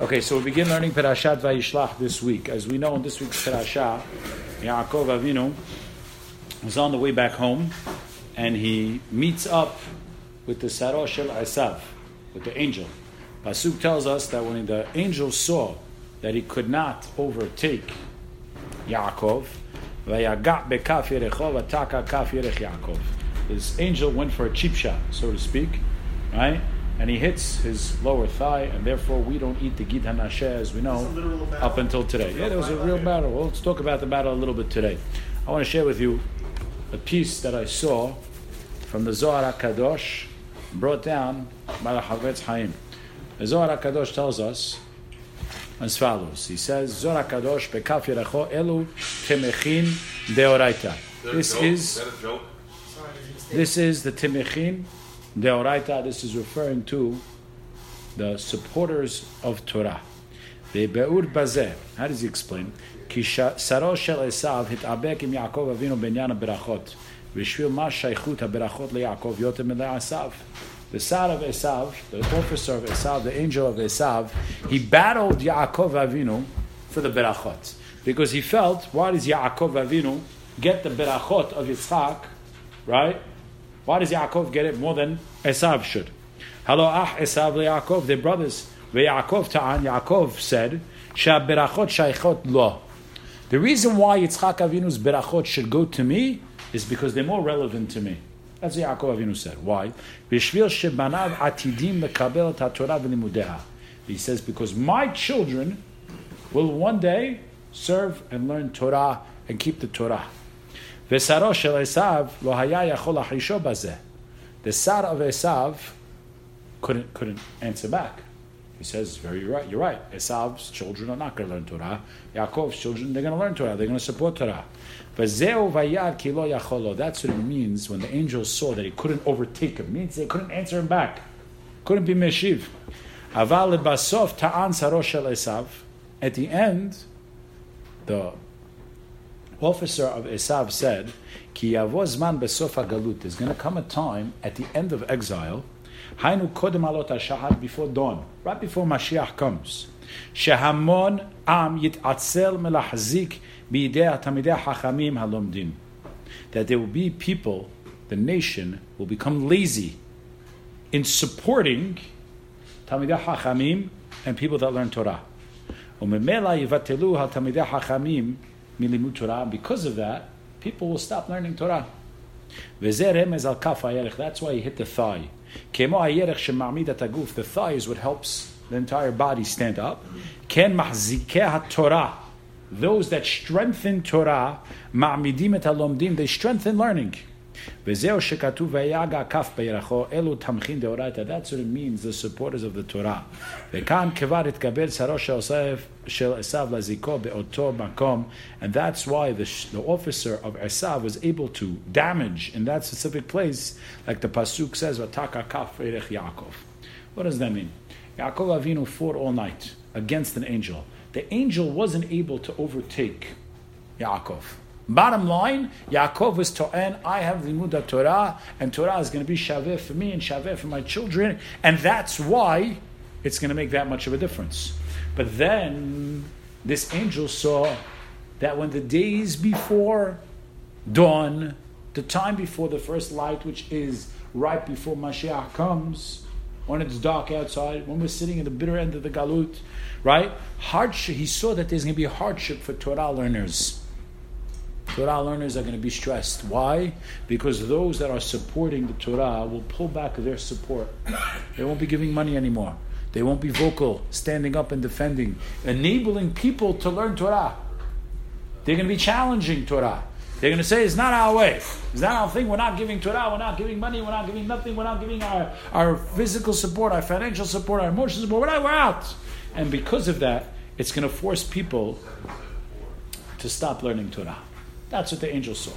Okay, so we begin learning Perashat Vayishlach this week. As we know in this week's Perashah, Yaakov Avinu was on the way back home, and he meets up with the Sarosh Shel Esav, with the angel. Pasuk tells us that when the angel saw that he could not overtake Yaakov. This angel went for a cheap shot, so to speak, right? And he hits his lower thigh, and therefore we don't eat the Gid Hanasheh as we know up until today. Yeah, there was a real battle. Well, let's talk about the battle a little bit today. I want to share with you a piece that I saw from the Zohar HaKadosh brought down by the Hafetz Haim. The Zohar HaKadosh tells us as follows. He says, Zohar HaKadosh bekaf yerecho elu temechin deoraita. This is, this is the temechin Deoraita, this is referring to the supporters of Torah. The Be'ur Bazeh, how does he explain? כי שרו של עשיו התאבק עם יעקב אבינו בעניין הברכות, בשביל מה שייכות הברכות ליעקב יותר מלעשיו. The son of Esav, the officer of Esav, the angel of Esav, he battled Yaakov Avinu for the berachot. Because he felt, why does Yaakov Avinu get the berachot of Yitzchak, right? Why does Yaakov get it more than Esav should? Hello, ah Esav Yaakov, they're brothers. Yaakov ta'an, Yaakov said, lo. The reason why Yitzchak Avinu's berachot should go to me is because they're more relevant to me. That's what Yaakov Avinu said. Why? He says, because my children will one day serve and learn Torah and keep the Torah. The sar of Esav couldn't, couldn't answer back. He says, very right, you're right. Esav's children are not going to learn Torah. Yaakov's children, they're going to learn Torah. They're going to support Torah. That's what it means when the angels saw that he couldn't overtake him. It means they couldn't answer him back. Couldn't be meshiv. At the end, the officer of Esav said, Ki zman besof galut. There's going to come a time at the end of exile, Hainu kodem alot shahad before dawn, right before Mashiach comes. Shehamon am yit'atzel tamidei hachamim halomdim. That there will be people, the nation will become lazy in supporting tamidei hachamim and people that learn Torah. Milimut Torah. Because of that, people will stop learning Torah. That's why he hit the thigh. The thigh is what helps the entire body stand up. Torah. Those that strengthen Torah, they strengthen learning. That's what it means, the supporters of the Torah. And that's why the, the officer of Esav was able to damage in that specific place, like the Pasuk says. What does that mean? Yaakov Avinu fought all night against an angel. The angel wasn't able to overtake Yaakov. Bottom line, Yaakov was to'en, I have Limuda Torah, and Torah is going to be Shaveh for me and Shaveh for my children, and that's why it's going to make that much of a difference. But then this angel saw that when the days before dawn, the time before the first light, which is right before Mashiach comes, when it's dark outside, when we're sitting at the bitter end of the galut, right? Hardship. He saw that there's going to be hardship for Torah learners. Torah learners are going to be stressed. Why? Because those that are supporting the Torah will pull back their support. They won't be giving money anymore. They won't be vocal, standing up and defending, enabling people to learn Torah. They're going to be challenging Torah. They're going to say, it's not our way. It's not our thing. We're not giving Torah. We're not giving money. We're not giving nothing. We're not giving our, our physical support, our financial support, our emotional support. We're, not, we're out. And because of that, it's going to force people to stop learning Torah. That's what the angel saw.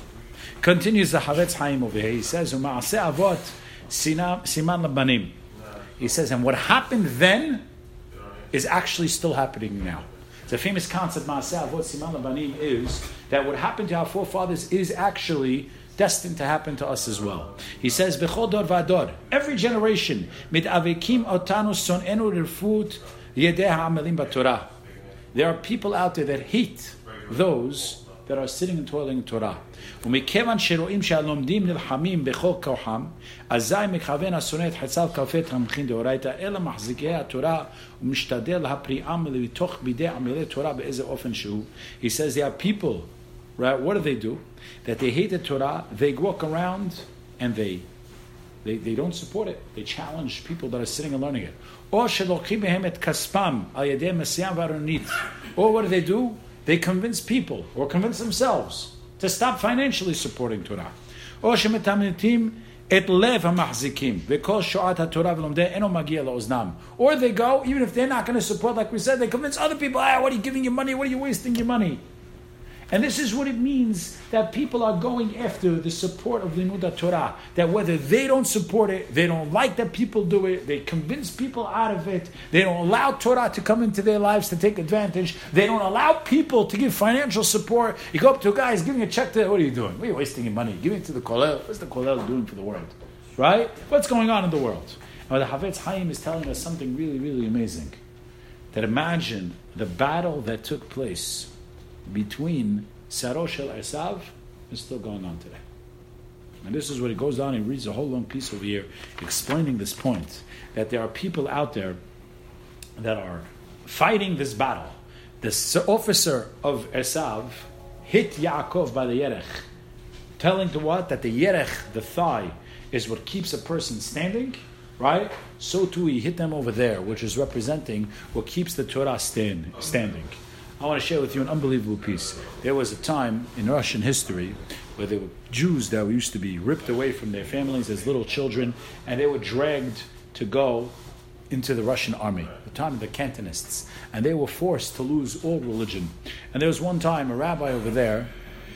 Continues the Hafetz Haim over here. He says, "Umaaseh avot siman labanim." He says, and what happened then is actually still happening now. The famous concept, Maaseh avot siman labanim, is that what happened to our forefathers is actually destined to happen to us as well. He says, "Bechol dor vador." Every generation, mit avekim otanu son sonenu refut There are people out there that hate those that are sitting and toiling in Torah. ומכיוון שרואים שהלומדים נלחמים בכל כוחם, אזי מכוון השונא את חצל כלפי תמכין דאורייתא, אלא מחזיקי התורה ומשתדל להפריעם לתוך בידי עמלי תורה באיזה אופן שהוא. He says there are people, right, what do they do? That they hate the Torah, they walk around and they they, they don't support it. They challenge people that are sitting and learning it. Or Or what do they do? They convince people or convince themselves to stop financially supporting Torah. Or את לב המחזיקים, וכל שעת התורה ולומדי אינו מגיע לאוזנם. Or they go, even if they're not going to support, like we said, they convince other people, ah, what are you giving your money? What are you wasting your money? And this is what it means that people are going after the support of Limud Torah. That whether they don't support it, they don't like that people do it, they convince people out of it, they don't allow Torah to come into their lives to take advantage, they don't allow people to give financial support. You go up to a guy, he's giving a check to, what are you doing? What are you wasting your money? Giving it to the Kollel. What's the Kollel doing for the world? Right? What's going on in the world? And the Hafetz Haim is telling us something really, really amazing. That imagine the battle that took place between Saro Shel Esav is still going on today. And this is what he goes on, he reads a whole long piece over here explaining this point that there are people out there that are fighting this battle. The officer of Esav hit Yaakov by the Yerech, telling to what? That the Yerech, the thigh, is what keeps a person standing, right? So too he hit them over there, which is representing what keeps the Torah stand, standing. I want to share with you an unbelievable piece. There was a time in Russian history where there were Jews that used to be ripped away from their families as little children, and they were dragged to go into the Russian army, the time of the Cantonists, and they were forced to lose all religion. And there was one time a rabbi over there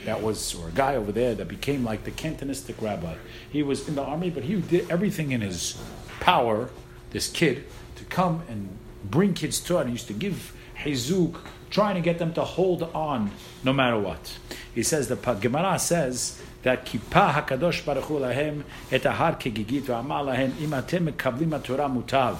that was, or a guy over there that became like the Cantonistic rabbi. He was in the army, but he did everything in his power, this kid, to come and bring kids to it. He used to give Hezuk, trying to get them to hold on no matter what. He says the Gemara says that kippah hakadosh baruch hu lahem et ahar kegigit v'amar lahem im atem mekablim Torah mutav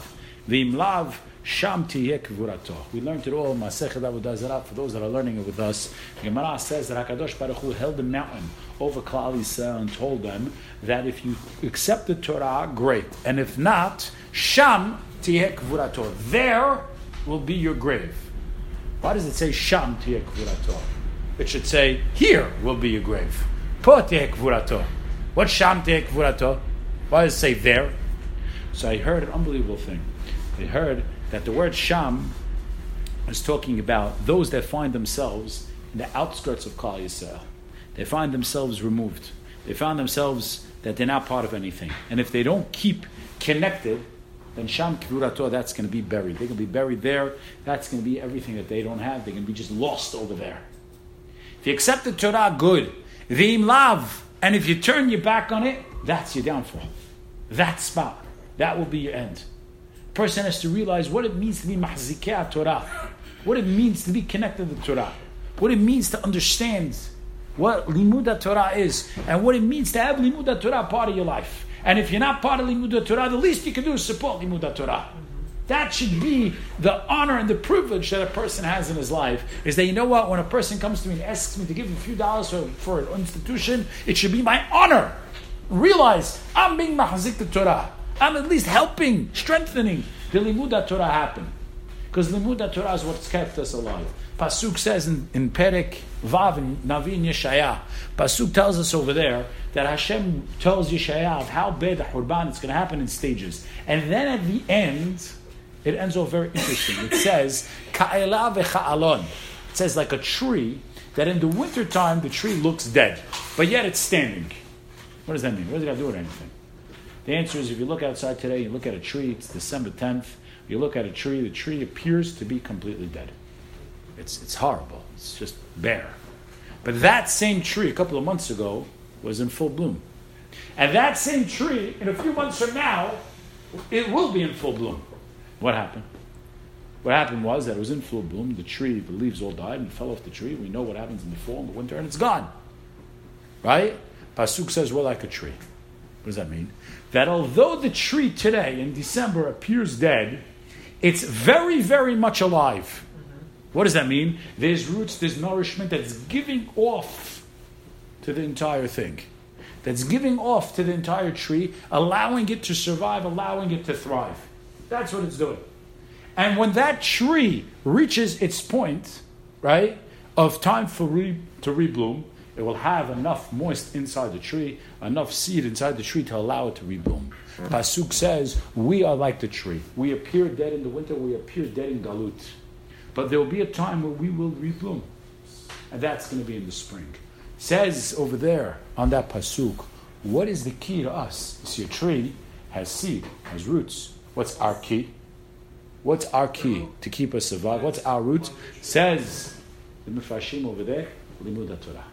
v'im lav sham tiyeh kvurato. We learned it all Masechet Avodah Zarah for those that are learning it with us. Gemara says that Hakadosh Baruch Hu held the mountain over Klal Yisrael and told them that if you accept the Torah, great, and if not, sham tiyeh kvurato. There will be your grave. Why does it say Sham tiyeh kvurato? It should say, Here will be your grave. Po tiyeh. What Sham tiyeh? Why does it say there? So I heard an unbelievable thing. I heard that the word Sham is talking about those that find themselves in the outskirts of Klal Yisrael. They find themselves removed. They find themselves that they're not part of anything. And if they don't keep connected, then Sham Kvurato, that's going to be buried. They're going to be buried there. That's going to be everything that they don't have. They're going to be just lost over there. If you accept the Torah, good. V'im lav, and if you turn your back on it, that's your downfall. That spot, that will be your end. Person has to realize what it means to be mahzikeh Torah, what it means to be connected to Torah, what it means to understand what limuda Torah is, and what it means to have limuda Torah part of your life. And if you're not part of Limud Torah, the least you can do is support Limud Torah. That should be the honor and the privilege that a person has in his life. Is that you know what? When a person comes to me and asks me to give him a few dollars for, for an institution, it should be my honor. Realize I'm being mahazik the Torah. I'm at least helping, strengthening the Limud Torah happen. Because Limud Torah is what's kept us alive. Pasuk says in, in Perek Vav in Navin Yeshaya, Pasuk tells us over there that Hashem tells Yeshaya of how bad the Hurban is going to happen in stages. And then at the end, it ends off very interesting. It says, Ka'ela v'cha'alon. It says like a tree that in the wintertime the tree looks dead, but yet it's standing. What does that mean? What does it got to do with anything? The answer is if you look outside today, you look at a tree, it's December 10th, you look at a tree, the tree appears to be completely dead. It's, it's horrible. It's just bare. But that same tree a couple of months ago was in full bloom. And that same tree, in a few months from now, it will be in full bloom. What happened? What happened was that it was in full bloom, the tree, the leaves all died and fell off the tree. We know what happens in the fall and the winter, and it's gone. Right? Pasuk says we're like a tree. What does that mean? That although the tree today in December appears dead, it's very, very much alive. What does that mean? There's roots, there's nourishment that's giving off to the entire thing. That's giving off to the entire tree, allowing it to survive, allowing it to thrive. That's what it's doing. And when that tree reaches its point, right, of time for re- to rebloom, it will have enough moist inside the tree, enough seed inside the tree to allow it to rebloom. Pasuk says, We are like the tree. We appear dead in the winter, we appear dead in Galut. But there will be a time where we will rebloom. And that's going to be in the spring. Says over there on that Pasuk, what is the key to us? You see, a tree has seed, has roots. What's our key? What's our key to keep us alive? What's our root? Says the Mefarshim over there, Limud Torah.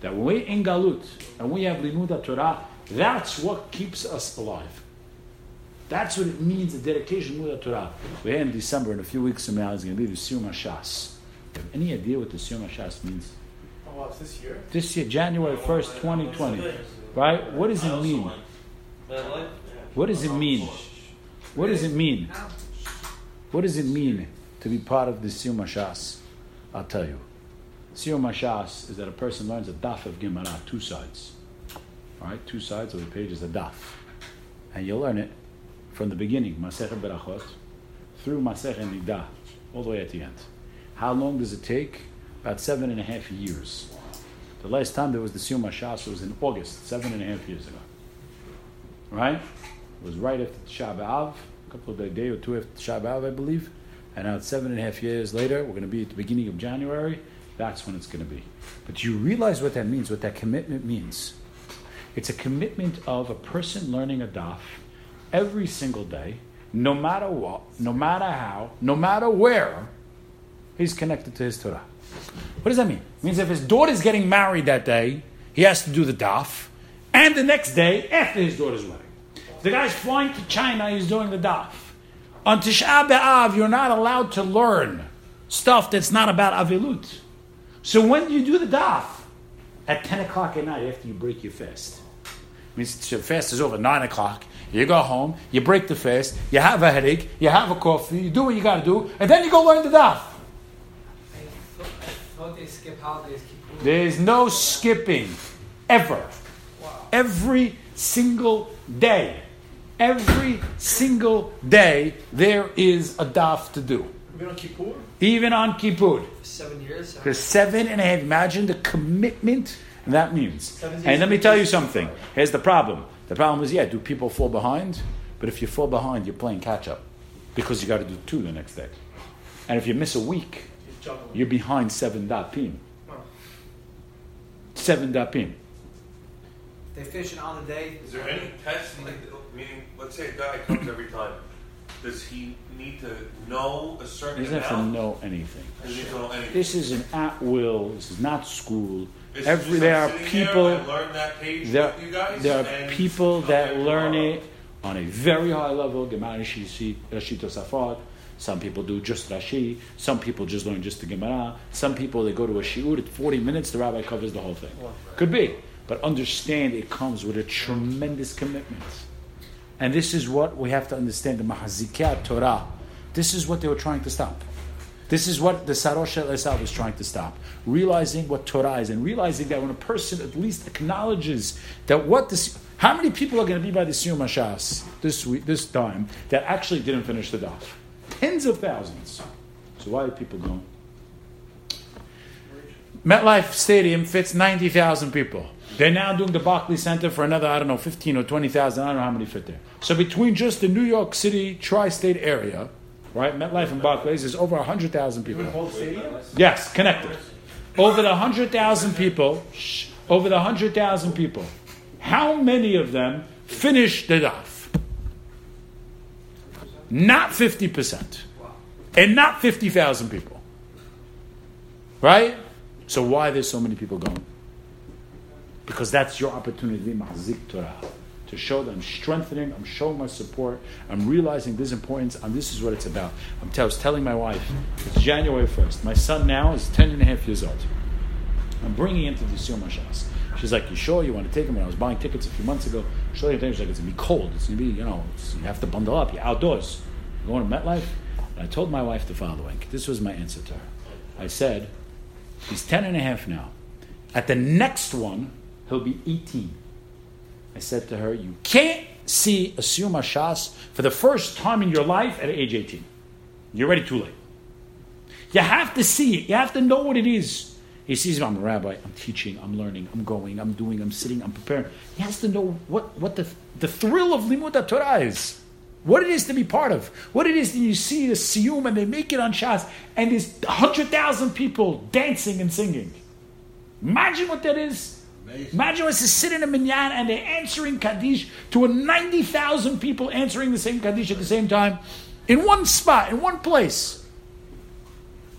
That when we're in Galut and we have Limud Torah, that's what keeps us alive. That's what it means, the dedication of Torah. We're in December, in a few weeks from now, is going to be the Siyum HaShas. You have any idea what the Siyum HaShas means? Oh, wow, this year? This year, January 1st, 2020. Right? What does it mean? What does it mean? What does it mean? What does it mean to be part of the Siyum HaShas? I'll tell you. Siyum HaShas is that a person learns a daf of Gemara, two sides. All right, two sides of the page is a daf. And you learn it from the beginning, Masechet Berachot, through Masechet Nida, all the way at the end. How long does it take? About seven and a half years. The last time there was the Siyum HaShas was in August, seven and a half years ago. Right? It was right after Shabbat a couple of a day or two after Shabbat, I believe. And now it's seven and a half years later. We're going to be at the beginning of January. That's when it's going to be. But do you realize what that means, what that commitment means. It's a commitment of a person learning a daf every single day, no matter what, no matter how, no matter where, he's connected to his Torah. What does that mean? It means if his daughter's getting married that day, he has to do the daf, and the next day after his daughter's wedding. The guy's flying to China, he's doing the daf. On Tisha B'Av, you're not allowed to learn stuff that's not about Avilut. So when do you do the daf? At 10 o'clock at night after you break your fast. It means your fast is over 9 o'clock. You go home, you break the fast, you have a headache, you have a coffee, you do what you got to do, and then you go learn the daf. There's no skipping, ever. Every single day, every single day, there is a daf to do. Even on Kippur? Even on Kippur. Seven years? For seven and a half. Imagine the commitment that means. And let me tell you something. Here's the problem. The problem is, yeah, do people fall behind? But if you fall behind, you're playing catch up because you got to do two the next day. And if you miss a week, you're behind seven dapim. Seven dapim. They fish it on the day. Is there any test? Meaning, let's say a guy comes every time. Does he need to know a certain? He doesn't have to know anything. Does he to know anything? This is an at will. This is not school. Is it Every there are people. There, with you guys, there are people that learn it on a very high level. Gemara Rashi Tosafot. Some people do just Rashi. Some people just learn just the Gemara. Some people they go to a shiur. At forty minutes, the rabbi covers the whole thing. Could be, but understand it comes with a tremendous commitment. And this is what we have to understand. The Mahazikah Torah. This is what they were trying to stop. This is what the Saro Shel Esav was trying to stop. Realizing what Torah is and realizing that when a person at least acknowledges that what this, how many people are going to be by the Siyum HaShas this week, this time, that actually didn't finish the daf? Tens of thousands. So why are people going? MetLife Stadium fits 90,000 people. They're now doing the Barclays Center for another, I don't know, 15 or 20,000. I don't know how many fit there. So between just the New York City tri-state area, right, MetLife and Barclays is over 100,000 people. Even whole stadium? Yes, connected. Over the 100,000 people, shh, over the 100,000 people, how many of them finished the daf? Not 50%. And not 50,000 people. Right? So why there's so many people going? Because that's your opportunity mahzik Torah. To show that I'm strengthening, I'm showing my support, I'm realizing this importance, and this is what it's about. I'm tell- I was telling my wife, it's January 1st. My son now is 10 and a half years old. I'm bringing him to the Siyum HaShas. She's like, you sure you want to take him? When I was buying tickets a few months ago, she's like, she's like it's going to be cold. It's going to be, you know, you have to bundle up. You're outdoors. You're Going to MetLife? And I told my wife the following. This was my answer to her. I said, he's 10 and a half now. At the next one, he'll be 18. I said to her, you can't see a Siyum Shas for the first time in your life at age 18. You're already too late. You have to see it. You have to know what it is. He sees I'm a rabbi, I'm teaching, I'm learning, I'm going, I'm doing, I'm sitting, I'm preparing. He has to know what, what the, the thrill of Limud Torah is. What it is to be part of. What it is that you see the Siyum and they make it on Shas and there's 100,000 people dancing and singing. Imagine what that is. Amazing. Imagine us to sit in a minyan and they're answering Kaddish to a 90,000 people answering the same Kaddish at the same time in one spot, in one place.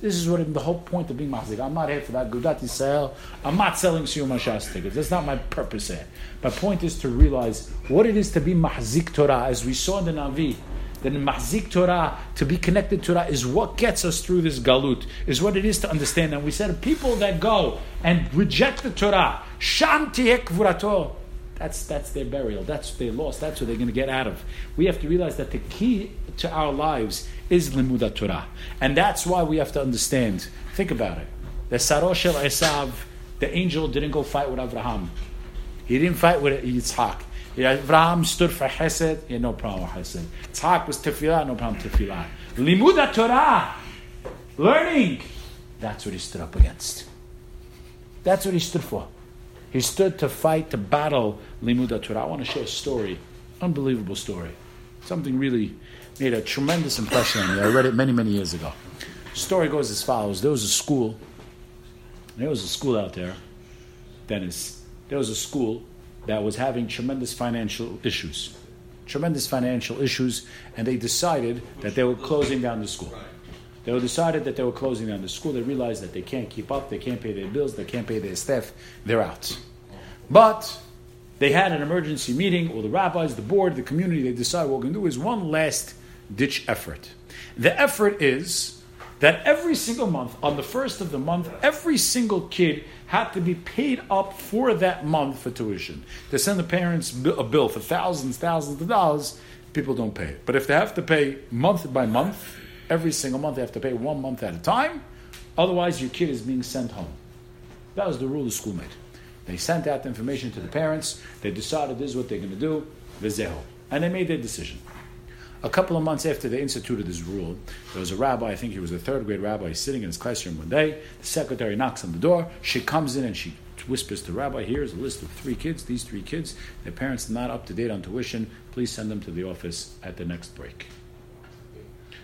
This is what the whole point of being mahzik. I'm not here for that Gudat Yisrael. I'm not selling Siyum tickets. That's not my purpose here. My point is to realize what it is to be mahzik Torah, as we saw in the Navi. That in mahzik Torah, to be connected to Torah, is what gets us through this galut. Is what it is to understand. And we said people that go and reject the Torah, sham vurato. That's that's their burial. That's their loss. That's what they're going to get out of. We have to realize that the key to our lives is Limuda Torah. And that's why we have to understand. Think about it. The Sarosh Shel Esav, the angel didn't go fight with Abraham. He didn't fight with Yitzhak. Abraham stood for Hesed, he had no problem with Hesed. Yitzhak was Tefillah, no problem with Tefillah. Limuda Torah, learning, that's what he stood up against. That's what he stood for. He stood to fight, to battle Limuda Torah. I want to share a story, unbelievable story. Something really made a tremendous impression on me. I read it many, many years ago. The story goes as follows There was a school, there was a school out there, Dennis. There was a school that was having tremendous financial issues. Tremendous financial issues, and they decided that they were closing down the school. They decided that they were closing down the school. They realized that they can't keep up, they can't pay their bills, they can't pay their staff, they're out. But they had an emergency meeting, all the rabbis, the board, the community, they decided what we're going to do is one last ditch effort. The effort is that every single month, on the first of the month, every single kid had to be paid up for that month for tuition. They send the parents a bill for thousands, thousands of dollars, people don't pay it. But if they have to pay month by month, every single month they have to pay one month at a time, otherwise your kid is being sent home. That was the rule the school made. They sent out the information to the parents, they decided this is what they're going to do, vizeho. And they made their decision. A couple of months after they instituted this rule, there was a rabbi, I think he was a third grade rabbi, sitting in his classroom one day. The secretary knocks on the door. She comes in and she whispers to rabbi, Here's a list of three kids. These three kids, their parents are not up to date on tuition. Please send them to the office at the next break.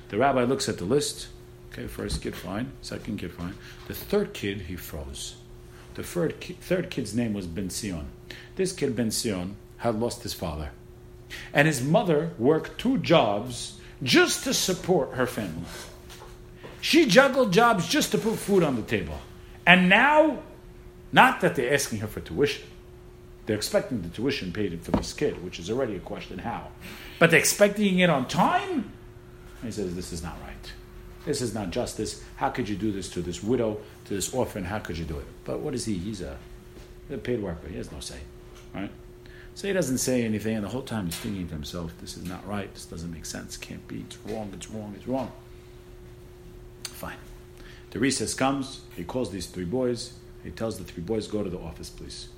The rabbi looks at the list. Okay, first kid, fine. Second kid, fine. The third kid, he froze. The third, third kid's name was Ben Sion. This kid, Ben Sion, had lost his father. And his mother worked two jobs just to support her family. She juggled jobs just to put food on the table. And now, not that they're asking her for tuition, they're expecting the tuition paid for this kid, which is already a question how. But they're expecting it on time? he says, This is not right. This is not justice. How could you do this to this widow, to this orphan? How could you do it? But what is he? He's a, a paid worker. He has no say. Right? So he doesn't say anything, and the whole time he's thinking to himself, this is not right, this doesn't make sense, can't be, it's wrong, it's wrong, it's wrong. Fine. The recess comes, he calls these three boys, he tells the three boys, go to the office, please.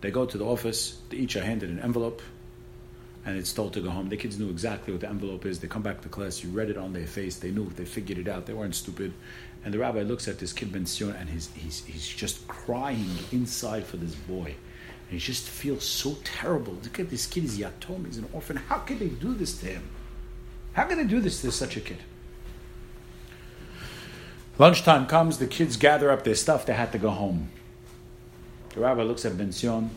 They go to the office, they each are handed an envelope, and it's told to go home. The kids knew exactly what the envelope is. They come back to class, you read it on their face, they knew, they figured it out, they weren't stupid. And the rabbi looks at this kid Ben Sion, and he's, he's, he's just crying inside for this boy. And he just feels so terrible. Look at this kid, he's yatom, he's an orphan. How can they do this to him? How can they do this to such a kid? Lunchtime comes, the kids gather up their stuff, they had to go home. The rabbi looks at Ben Sion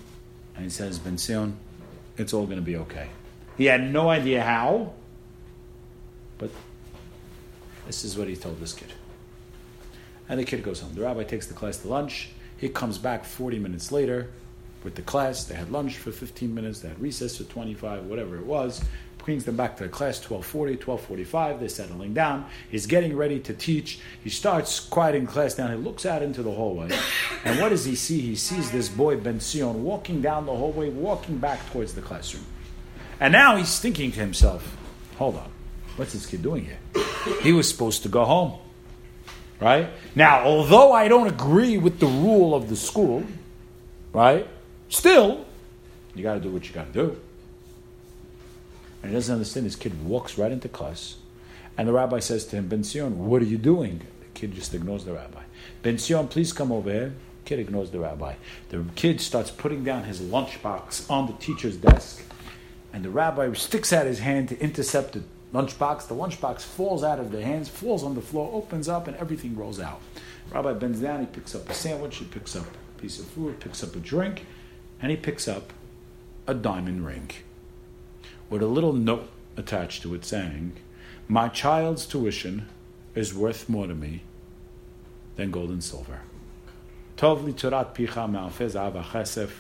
and he says, Ben Sion, it's all going to be okay. He had no idea how, but this is what he told this kid. And the kid goes home. The rabbi takes the class to lunch. He comes back 40 minutes later with the class. They had lunch for 15 minutes. They had recess for 25, whatever it was. Brings them back to the class 1240, 1245. They're settling down. He's getting ready to teach. He starts quieting class down. He looks out into the hallway. And what does he see? He sees this boy, Ben Sion, walking down the hallway, walking back towards the classroom. And now he's thinking to himself, hold on. What's this kid doing here? He was supposed to go home. Right? Now, although I don't agree with the rule of the school, right? Still, you got to do what you got to do. And he doesn't understand. This kid walks right into class, and the rabbi says to him, Ben Sion, what are you doing? The kid just ignores the rabbi. Ben Sion, please come over here. Kid ignores the rabbi. The kid starts putting down his lunchbox on the teacher's desk, and the rabbi sticks out his hand to intercept the lunchbox. The lunchbox falls out of their hands, falls on the floor, opens up, and everything rolls out. Rabbi bends down, he picks up a sandwich, he picks up a piece of food, picks up a drink, and he picks up a diamond ring with a little note attached to it saying, My child's tuition is worth more to me than gold and silver. Picha.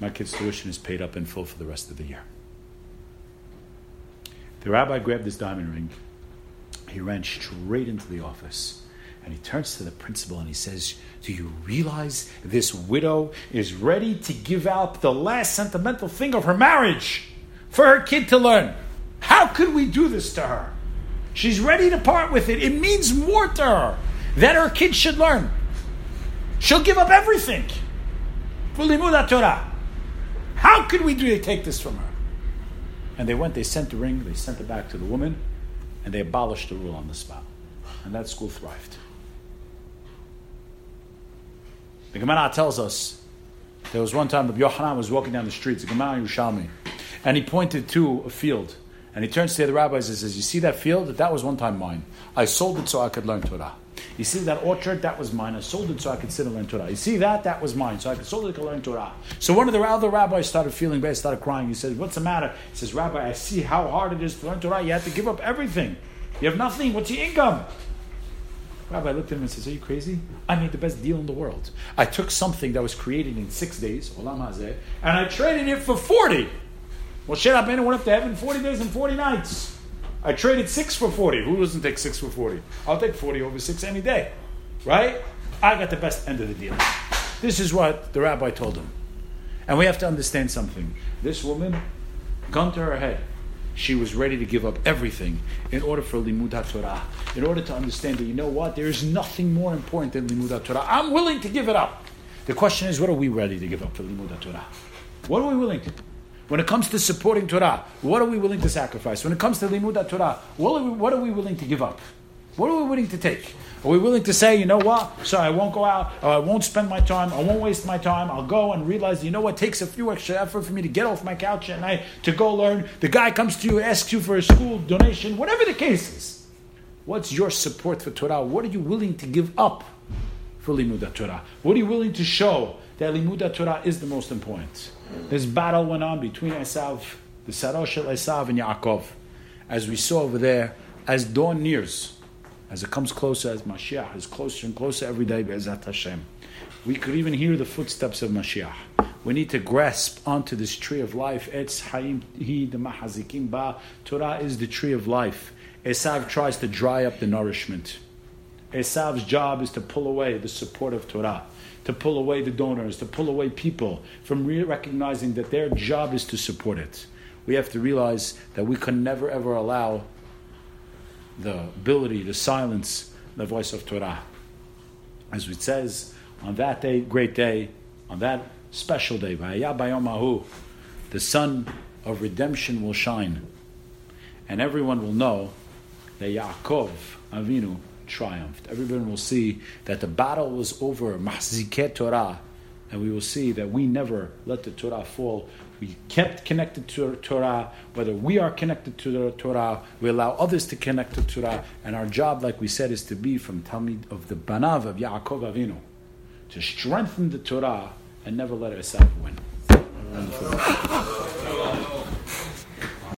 My kid's tuition is paid up in full for the rest of the year. The rabbi grabbed this diamond ring. He ran straight into the office. And he turns to the principal and he says, Do you realize this widow is ready to give up the last sentimental thing of her marriage for her kid to learn? How could we do this to her? She's ready to part with it. It means more to her that her kid should learn. She'll give up everything Torah. How could we do take this from her? And they went, they sent the ring, they sent it back to the woman, and they abolished the rule on the spot. And that school thrived. The Gemara tells us there was one time Rabbi Yochanan was walking down the streets, the Gemara Yerushalmi, and he pointed to a field. And he turns to the other rabbis and says, You see that field? That was one time mine. I sold it so I could learn Torah. You see that orchard? That was mine. I sold it so I could sit and learn Torah. You see that? That was mine. So I could sold it to learn Torah. So one of the other rabbis started feeling bad, started crying. He says, What's the matter? He says, Rabbi, I see how hard it is to learn Torah. You have to give up everything. You have nothing. What's your income? Rabbi looked at him and says, Are you crazy? I made the best deal in the world. I took something that was created in six days, Olam Hazeh, and I traded it for 40. Well, Moshe Rabbeinu went up to heaven 40 days and 40 nights. I traded six for 40. Who doesn't take six for 40? I'll take 40 over six any day. Right? I got the best end of the deal. This is what the rabbi told him. And we have to understand something. This woman, gun to her head, she was ready to give up everything in order for Limud Torah, in order to understand that, you know what, there is nothing more important than Limud Torah. I'm willing to give it up. The question is, what are we ready to give up for Limud Torah? What are we willing to when it comes to supporting Torah, what are we willing to sacrifice? When it comes to Limud Torah, what are, we, what are we willing to give up? What are we willing to take? Are we willing to say, you know what? Sorry, I won't go out, or I won't spend my time, I won't waste my time. I'll go and realize, you know what? It takes a few extra effort for me to get off my couch at night to go learn. The guy comes to you, asks you for a school donation, whatever the case is. What's your support for Torah? What are you willing to give up for Limud Torah? What are you willing to show that Limud Torah is the most important? This battle went on between Esav, the Sarosh Esav and Yaakov. As we saw over there, as dawn nears, as it comes closer, as Mashiach is closer and closer every day, Be'ezat Hashem. We could even hear the footsteps of Mashiach. We need to grasp onto this tree of life. Etz Hayim Hi Mahazikim Ba. Torah is the tree of life. Esav tries to dry up the nourishment. Esav's job is to pull away the support of Torah to pull away the donors, to pull away people from re- recognizing that their job is to support it. We have to realize that we can never ever allow the ability to silence the voice of Torah. As it says, on that day, great day, on that special day, the sun of redemption will shine. And everyone will know that Yaakov Avinu triumphed. Everyone will see that the battle was over, Mahziket Torah, and we will see that we never let the Torah fall. We kept connected to Torah, whether we are connected to the Torah, we allow others to connect to Torah, and our job, like we said, is to be from Talmid of the Banav of Yaakov Avinu, to strengthen the Torah and never let it win.